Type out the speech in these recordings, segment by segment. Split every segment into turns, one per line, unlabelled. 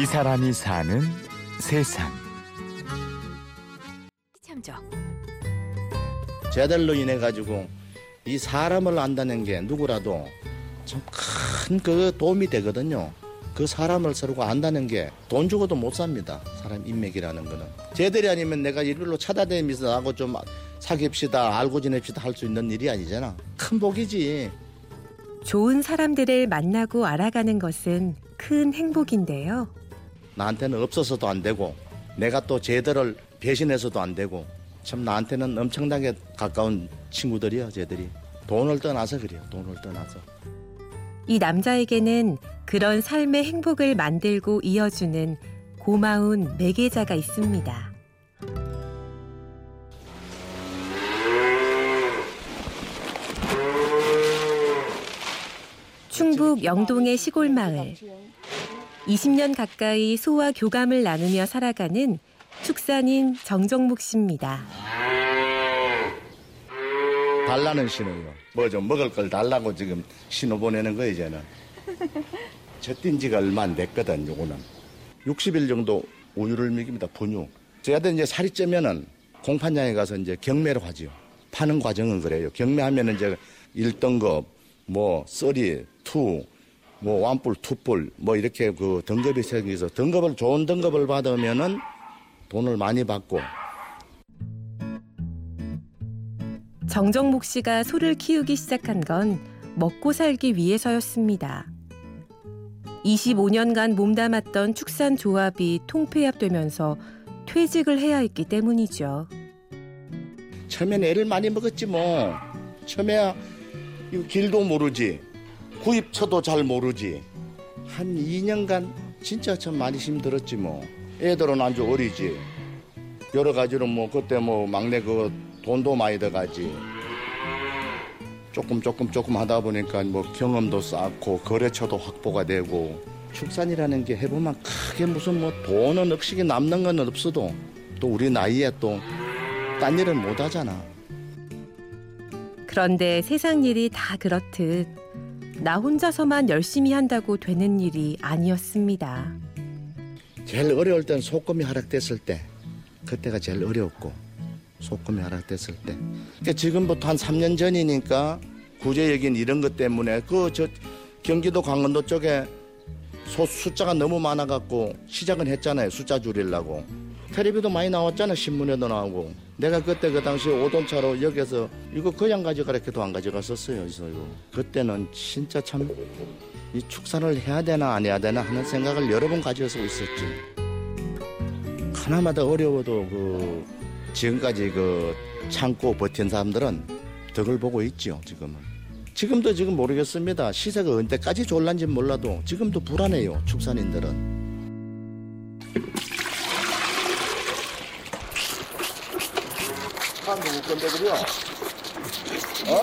이 사람이 사는 세상.
참죠.
쟤들로 인해 가지고 이 사람을 안다는 게 누구라도 참 큰 그 도움이 되거든요. 그 사람을 서로 안다는 게 돈 주고도 못 삽니다. 사람 인맥이라는 거는. 쟤들이 아니면 내가 이걸로 찾아다니면서 하고 좀 사귀읍시다, 알고 지냅시다 할 수 있는 일이 아니잖아. 큰 복이지.
좋은 사람들을 만나고 알아가는 것은 큰 행복인데요.
나한테는 없어서도 안 되고 내가 또 쟤들을 배신해서도 안 되고 참 나한테는 엄청나게 가까운 친구들이야 쟤들이 돈을 떠나서 그래요 돈을 떠나서
이 남자에게는 그런 삶의 행복을 만들고 이어주는 고마운 매개자가 있습니다. 충북 영동의 시골 마을. 20년 가까이 소와 교감을 나누며 살아가는 축산인 정정묵 씨입니다.
달라는 신호요. 뭐 좀 먹을 걸 달라고 지금 신호 보내는 거 이제는. 젖뛴 지가 얼마 안 됐거든 요거는. 60일 정도 우유를 먹입니다 분유. 저희들 이제 살이 찌면은 공판장에 가서 이제 경매를 하지요. 파는 과정은 그래요. 경매하면은 이제 1등급 뭐 three two 뭐 one뿔 two뿔 뭐 이렇게 그 등급이 생겨서 등급을 좋은 등급을 받으면은 돈을 많이 받고
정정목 씨가 소를 키우기 시작한 건 먹고 살기 위해서였습니다. 25년간 몸담았던 축산 조합이 통폐합되면서 퇴직을 해야 했기 때문이죠.
처음엔 애를 많이 먹었지 뭐. 처음에야 이 길도 모르지. 구입처도 잘 모르지. 한 2년간 진짜 참 많이 힘들었지 뭐. 애들은 아주 어리지. 여러 가지로 뭐 그때 뭐 막내 그 돈도 많이 들어가지. 조금 조금 조금 하다 보니까 뭐 경험도 쌓고 거래처도 확보가 되고 축산이라는 게 해보면 크게 무슨 뭐 돈은 억식이 남는 건 없어도 또 우리 나이에 또 딴 일은 못 하잖아.
그런데 세상 일이 다 그렇듯 나 혼자서만 열심히 한다고 되는 일이 아니었습니다.
제일 어려울 땐 소금이 하락됐을 때 그때가 제일 어려웠고 소금이 하락됐을 때 그러니까 지금부터 한 3년 전이니까 구제역인 이런 것 때문에 그 저 경기도 강원도 쪽에 소 숫자가 너무 많아갖고 시작은 했잖아요 숫자 줄이려고 텔레비도 많이 나왔잖아 신문에도 나오고. 내가 그때 그 당시 오돈차로 여기서 이거 그냥 가져가라 해도 안 가져갔었어요 이거 그때는 진짜 참 이 축산을 해야 되나 안 해야 되나 하는 생각을 여러 번 가지고 있었지. 하나마다 어려워도 그 지금까지 그 참고 버틴 사람들은 덕을 보고 있죠 지금은. 지금도 지금 모르겠습니다. 시세가 언제까지 졸란지 몰라도 지금도 불안해요 축산인들은 한 누구 건데 그려? 어?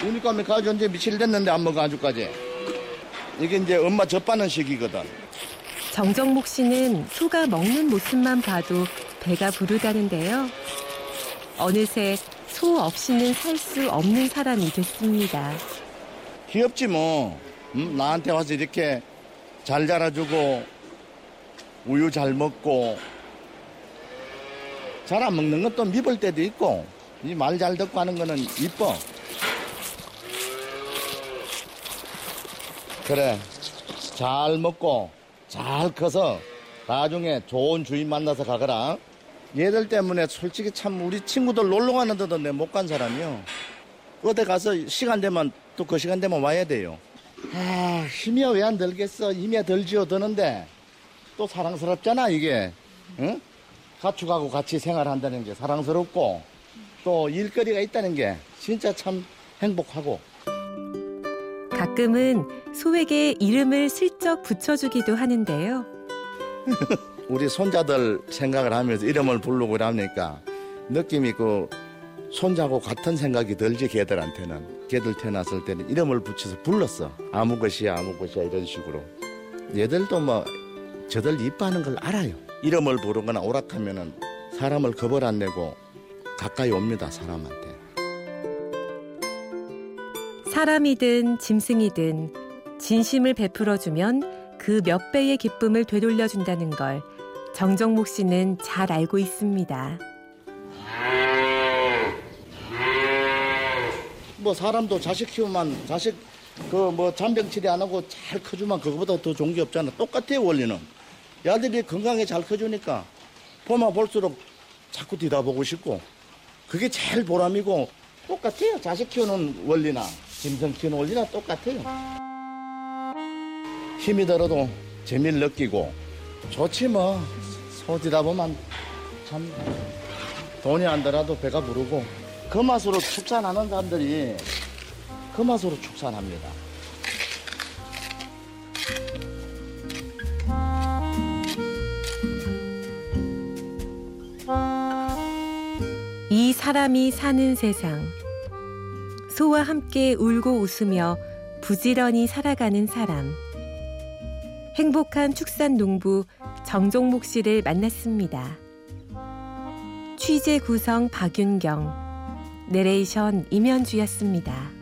그러니까 하면 가지고 이제 며칠 됐는데 안 먹어 아주까지. 이게 이제 엄마 젖바는 시기거든.
정정목 씨는 소가 먹는 모습만 봐도 배가 부르다는데요. 어느새 소 없이는 살 수 없는 사람이 됐습니다.
귀엽지 뭐. 음, 나한테 와서 이렇게 잘 자라주고 우유 잘 먹고 잘 안 먹는 것도 미볼 때도 있고 이 말 잘 듣고 하는 거는 이뻐. 그래. 잘 먹고 잘 커서 나중에 좋은 주인 만나서 가거라. 얘들 때문에 솔직히 참 우리 친구들 놀러 가는 데도 내 못 간 사람이요. 어디 가서 시간 되면 또 그 시간 되면 와야 돼요. 아, 힘이 왜 안 들겠어? 힘이 덜지어 드는데 또 사랑스럽잖아, 이게. 응? 가축하고 같이 생활한다는 게 사랑스럽고 또 일거리가 있다는 게 진짜 참 행복하고.
가끔은 소에게 이름을 슬쩍 붙여주기도 하는데요.
우리 손자들 생각을 하면서 이름을 부르고 이러니까 느낌이 그 손자하고 같은 생각이 들지 걔들한테는. 걔들 태어났을 때는 이름을 붙여서 불렀어. 아무 것이야 아무 것이야 이런 식으로. 얘들도 뭐 저들 이뻐하는 걸 알아요 이름을 부르거나 오락하면은 사람을 겁을 안 내고 가까이 옵니다 사람한테
사람이든 짐승이든 진심을 베풀어주면 그 몇 배의 기쁨을 되돌려준다는 걸 정정목 씨는 잘 알고 있습니다.
뭐 사람도 자식 키우면 자식 그 뭐 잔병치레 안 하고 잘 커주면 그거보다 더 좋은 게 없잖아. 똑같아요 원리는. 야들이 건강에 잘 커주니까 보면 볼수록 자꾸 뒤다보고 싶고 그게 제일 보람이고 똑같아요. 자식 키우는 원리나 짐승 키우는 원리나 똑같아요. 힘이 들어도 재미를 느끼고 좋지 뭐. 소지다 보면 참 돈이 안 들어도 배가 부르고 그 맛으로 축산하는 사람들이 그 맛으로 축산합니다.
사람이 사는 세상. 소와 함께 울고 웃으며 부지런히 살아가는 사람. 행복한 축산 농부 정종목 씨를 만났습니다. 취재 구성 박윤경, 내레이션 임현주였습니다.